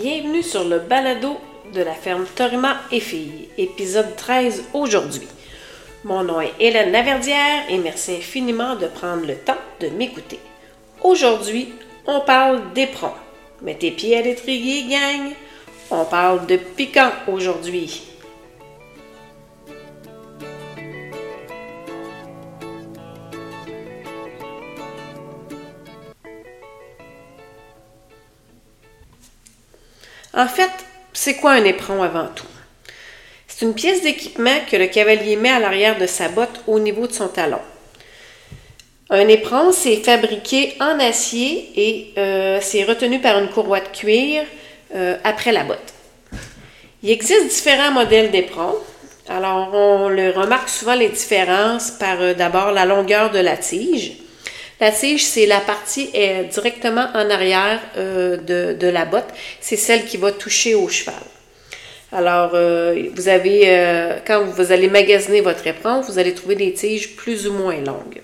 Bienvenue sur le balado de la ferme Torima et Filles, épisode 13 aujourd'hui. Mon nom est Hélène Laverdière et merci infiniment de prendre le temps de m'écouter. Aujourd'hui, on parle d'éperon. Mettez pieds à l'étrier, gang! On parle de piquant aujourd'hui. En fait, c'est quoi un éperon avant tout? C'est une pièce d'équipement que le cavalier met à l'arrière de sa botte au niveau de son talon. Un éperon, c'est fabriqué en acier et euh, c'est retenu par une courroie de cuir euh, après la botte. Il existe différents modèles d'éperons. Alors, on le remarque souvent les différences par euh, d'abord la longueur de la tige. La tige, c'est la partie directement en arrière euh, de, la botte. C'est celle qui va toucher au cheval. Alors, euh, vous avez, euh, quand vous allez magasiner votre éperon, vous allez trouver des tiges plus ou moins longues.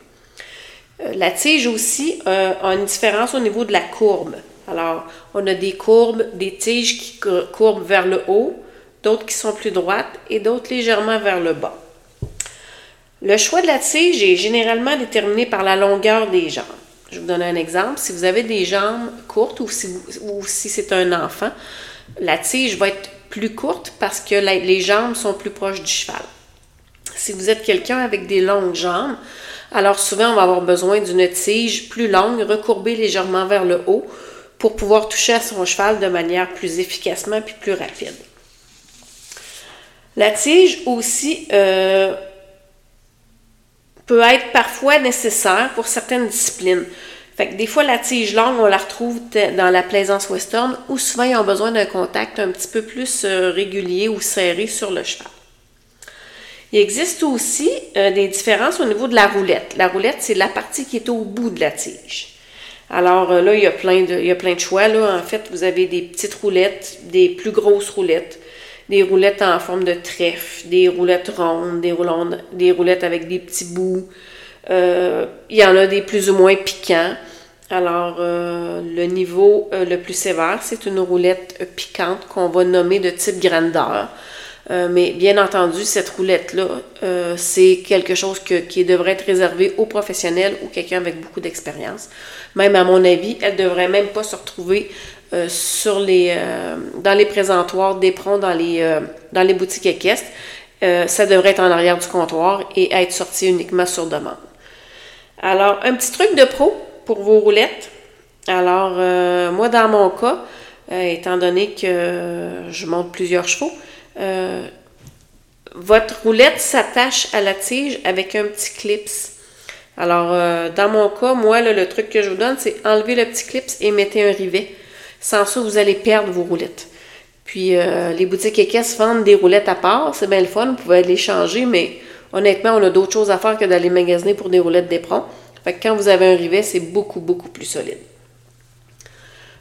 la tige aussi a une différence au niveau de la courbe. Alors, on a des courbes, des tiges qui courbent vers le haut, d'autres qui sont plus droites et d'autres légèrement vers le bas. Le choix de la tige est généralement déterminé par la longueur des jambes. Je vous donner un exemple. Si vous avez des jambes courtes ou si, c'est un enfant, la tige va être plus courte parce que les jambes sont plus proches du cheval. Si vous êtes quelqu'un avec des longues jambes, alors souvent on va avoir besoin d'une tige plus longue, recourbée légèrement vers le haut pour pouvoir toucher à son cheval de manière plus efficacement puis plus rapide. La tige aussi euh, peut être parfois nécessaire pour certaines disciplines. Fait que des fois, la tige longue, on la retrouve dans la plaisance western où souvent ils ont besoin d'un contact un petit peu plus euh, régulier ou serré sur le cheval. Il existe aussi euh, des différences au niveau de la roulette. La roulette, c'est la partie qui est au bout de la tige. Alors euh, là, il y a plein de, il plein de choix. En fait, vous avez des petites roulettes, des plus grosses roulettes, des roulettes en forme de trèfle, des roulettes rondes, des, roulettes avec des petits bouts. Euh, il y en a des plus ou moins piquants. Alors, euh, le niveau euh, le plus sévère, c'est une roulette piquante qu'on va nommer de type grandeur. mais bien entendu, cette roulette-là, c'est quelque chose qui devrait être réservé aux professionnels ou quelqu'un avec beaucoup d'expérience. Même à mon avis, elle devrait même pas se retrouver euh, euh, dans les présentoirs d'éperons dans euh, dans les boutiques équestres. ça devrait être en arrière du comptoir et être sorti uniquement sur demande. Alors, un petit truc de pro pour vos roulettes. Alors, moi, dans mon cas, étant donné que je monte plusieurs chevaux, votre roulette s'attache à la tige avec un petit clips. Alors, dans mon cas, moi, le truc que je vous donne, c'est enlever le petit clips et mettez un rivet. Sans ça, vous allez perdre vos roulettes. Puis euh, les boutiques équestres vendent des roulettes à part. C'est bien le fun, vous pouvez les changer, mais honnêtement, on a d'autres choses à faire que d'aller magasiner pour des roulettes d'éperon. Fait que quand vous avez un rivet, c'est beaucoup, beaucoup plus solide.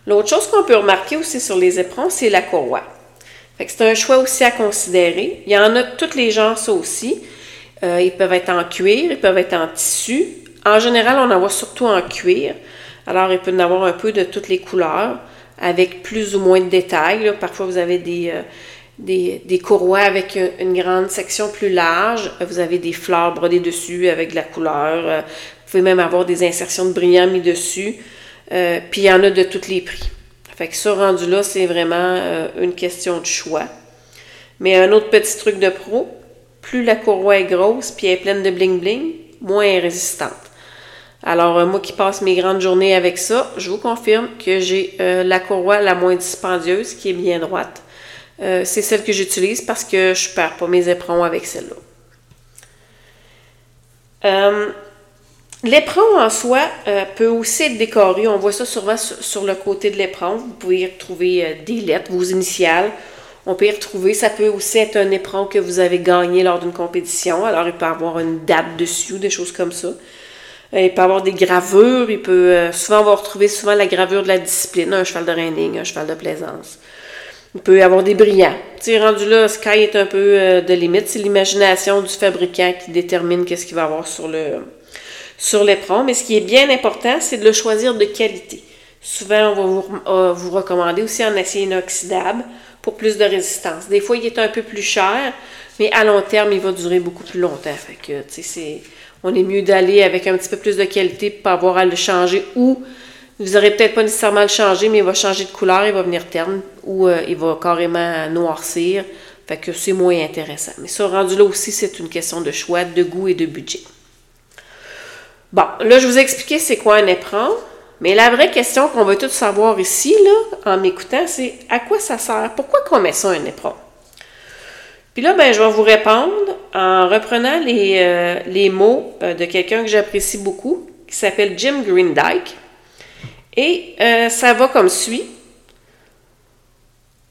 L'autre chose qu'on peut remarquer aussi sur les éperons, c'est la courroie. Fait que c'est un choix aussi à considérer. Il y en a de tous les genres, ça aussi. Euh, ils peuvent être en cuir, ils peuvent être en tissu. En général, on en voit surtout en cuir. Alors, il peut y en avoir un peu de toutes les couleurs avec plus ou moins de détails. Parfois, vous avez des, euh, des, courroies avec une, grande section plus large. Vous avez des fleurs brodées dessus avec de la couleur. Euh, vous pouvez même avoir des insertions de brillants mis dessus. Euh, puis, il y en a de tous les prix. Fait que ça, rendu là, c'est vraiment une question de choix. Mais un autre petit truc de pro, plus la courroie est grosse puis elle est pleine de bling-bling, moins elle est résistante. Alors, euh, moi qui passe mes grandes journées avec ça, je vous confirme que j'ai euh, la courroie la moins dispendieuse, qui est bien droite. Euh, c'est celle que j'utilise parce que je ne perds pas mes éperons avec celle-là. L'éperon en soi peut aussi être décoré. On voit ça souvent sur, le côté de l'éperon. Vous pouvez y retrouver des lettres, vos initiales. On peut y retrouver, ça peut aussi être un éperon que vous avez gagné lors d'une compétition. Alors, il peut avoir une date dessus, des choses comme ça. Euh, il peut avoir des gravures, il peut euh, souvent on va retrouver souvent la gravure de la discipline, un cheval de reining, un cheval de plaisance. Il peut y avoir des brillants. Tu rendu là, Sky est un peu euh, de limite. C'est l'imagination du fabricant qui détermine qu'est-ce qu'il va avoir sur le sur l'éperon. Mais ce qui est bien important, c'est de le choisir de qualité. Souvent, on va vous, vous recommander aussi en acier inoxydable pour plus de résistance. Des fois, il est un peu plus cher, mais à long terme, il va durer beaucoup plus longtemps. Fait que, tu sais, on est mieux d'aller avec un petit peu plus de qualité pour pas avoir à le changer ou vous n'aurez peut-être pas nécessairement à le changer, mais il va changer de couleur, il va venir terne ou euh, il va carrément noircir. Fait que c'est moins intéressant. Mais ça, rendu là aussi, c'est une question de choix, de goût et de budget. Bon, là, je vous ai expliqué c'est quoi un éperon. Mais la vraie question qu'on veut tous savoir ici, là, en m'écoutant, c'est à quoi ça sert? Pourquoi qu'on met ça un éperon? Puis là, ben, je vais vous répondre en reprenant les, euh, les mots euh, de quelqu'un que j'apprécie beaucoup, qui s'appelle Jim Greendyke. Et euh, ça va comme suit.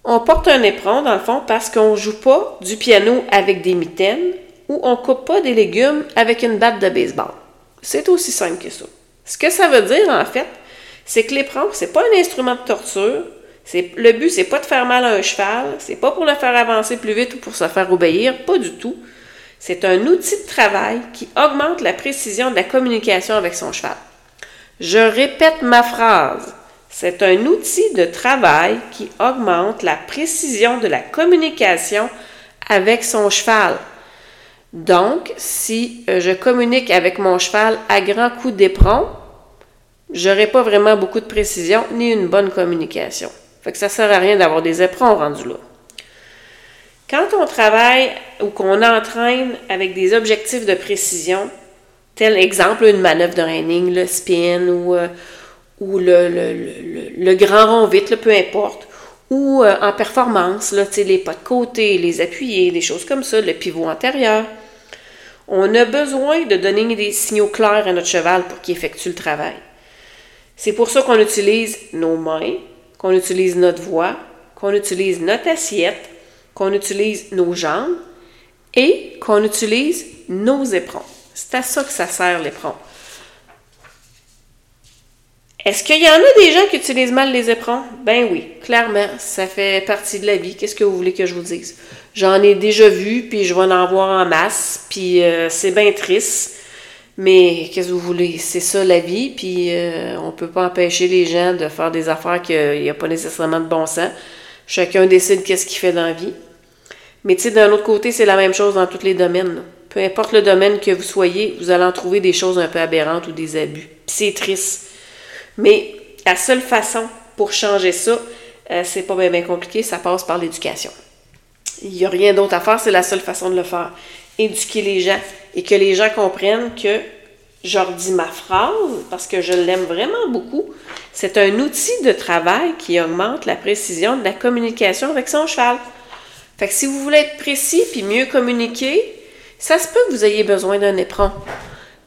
On porte un éperon, dans le fond, parce qu'on ne joue pas du piano avec des mitaines ou on ne coupe pas des légumes avec une batte de baseball. C'est aussi simple que ça. Ce que ça veut dire, en fait, c'est que l'éperon, c'est pas un instrument de torture. Le but, c'est pas de faire mal à un cheval, c'est pas pour le faire avancer plus vite ou pour se faire obéir, pas du tout. C'est un outil de travail qui augmente la précision de la communication avec son cheval. Je répète ma phrase. C'est un outil de travail qui augmente la précision de la communication avec son cheval. Donc, si euh, je communique avec mon cheval à grands coups d'éperon, j'aurai pas vraiment beaucoup de précision ni une bonne communication. Fait que ça sert à rien d'avoir des éperons rendus là. Quand on travaille ou qu'on entraîne avec des objectifs de précision, tel exemple une manœuvre de reining, le spin ou, euh, le, grand rond vite, peu importe, ou euh, en performance, les pas de côté, les appuyés, des choses comme ça, le pivot antérieur. On a besoin de donner des signaux clairs à notre cheval pour qu'il effectue le travail. C'est pour ça qu'on utilise nos mains, qu'on utilise notre voix, qu'on utilise notre assiette, qu'on utilise nos jambes et qu'on utilise nos éperons. C'est à ça que ça sert l'éperon. Est-ce qu'il y en a des gens qui utilisent mal les éperons? Ben oui, clairement, ça fait partie de la vie. Qu'est-ce que vous voulez que je vous dise? J'en ai déjà vu, puis je vais en voir en masse, puis euh, c'est bien triste. Mais qu'est-ce que vous voulez? C'est ça la vie, puis euh, on ne peut pas empêcher les gens de faire des affaires qu'il n'y a pas nécessairement de bon sens. Chacun décide qu'est-ce qu'il fait dans la vie. Mais tu sais, d'un autre côté, c'est la même chose dans tous les domaines. Peu importe le domaine que vous soyez, vous allez en trouver des choses un peu aberrantes ou des abus. C'est triste. Mais la seule façon pour changer ça, euh, c'est pas bien, compliqué, ça passe par l'éducation. Il n'y a rien d'autre à faire, c'est la seule façon de le faire. Éduquer les gens et que les gens comprennent que je leur dis ma phrase parce que je l'aime vraiment beaucoup. C'est un outil de travail qui augmente la précision de la communication avec son cheval. Fait que si vous voulez être précis puis mieux communiquer, ça se peut que vous ayez besoin d'un éperon.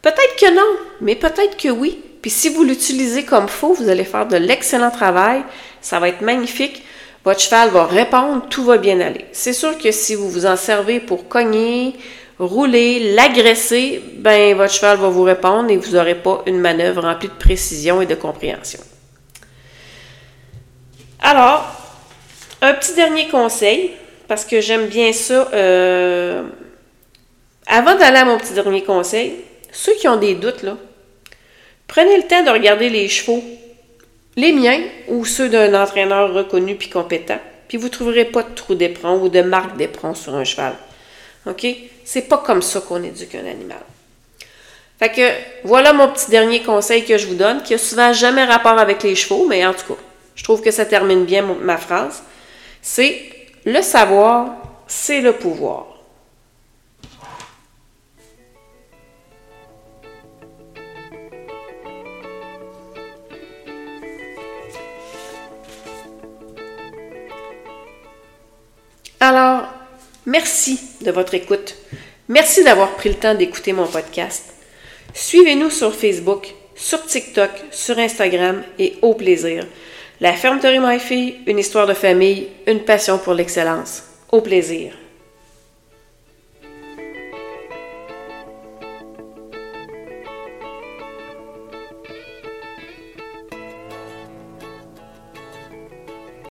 Peut-être que non, mais peut-être que oui. Puis si vous l'utilisez comme faux, vous allez faire de l'excellent travail. Ça va être magnifique. Votre cheval va répondre, tout va bien aller. C'est sûr que si vous vous en servez pour cogner, rouler, l'agresser, ben votre cheval va vous répondre et vous n'aurez pas une manœuvre remplie de précision et de compréhension. Alors, un petit dernier conseil, parce que j'aime bien ça. Euh, avant d'aller à mon petit dernier conseil, ceux qui ont des doutes, prenez le temps de regarder les chevaux, les miens ou ceux d'un entraîneur reconnu puis compétent, puis vous ne trouverez pas de trou d'éperon ou de marque d'éperon sur un cheval. OK? C'est pas comme ça qu'on éduque un animal. Fait que voilà mon petit dernier conseil que je vous donne, qui a souvent jamais rapport avec les chevaux, mais en tout cas, je trouve que ça termine bien ma phrase. C'est le savoir, c'est le pouvoir. Merci de votre écoute. Merci d'avoir pris le temps d'écouter mon podcast. Suivez-nous sur Facebook, sur TikTok, sur Instagram et au plaisir. La fermeterie My Fille, une histoire de famille, une passion pour l'excellence. Au plaisir.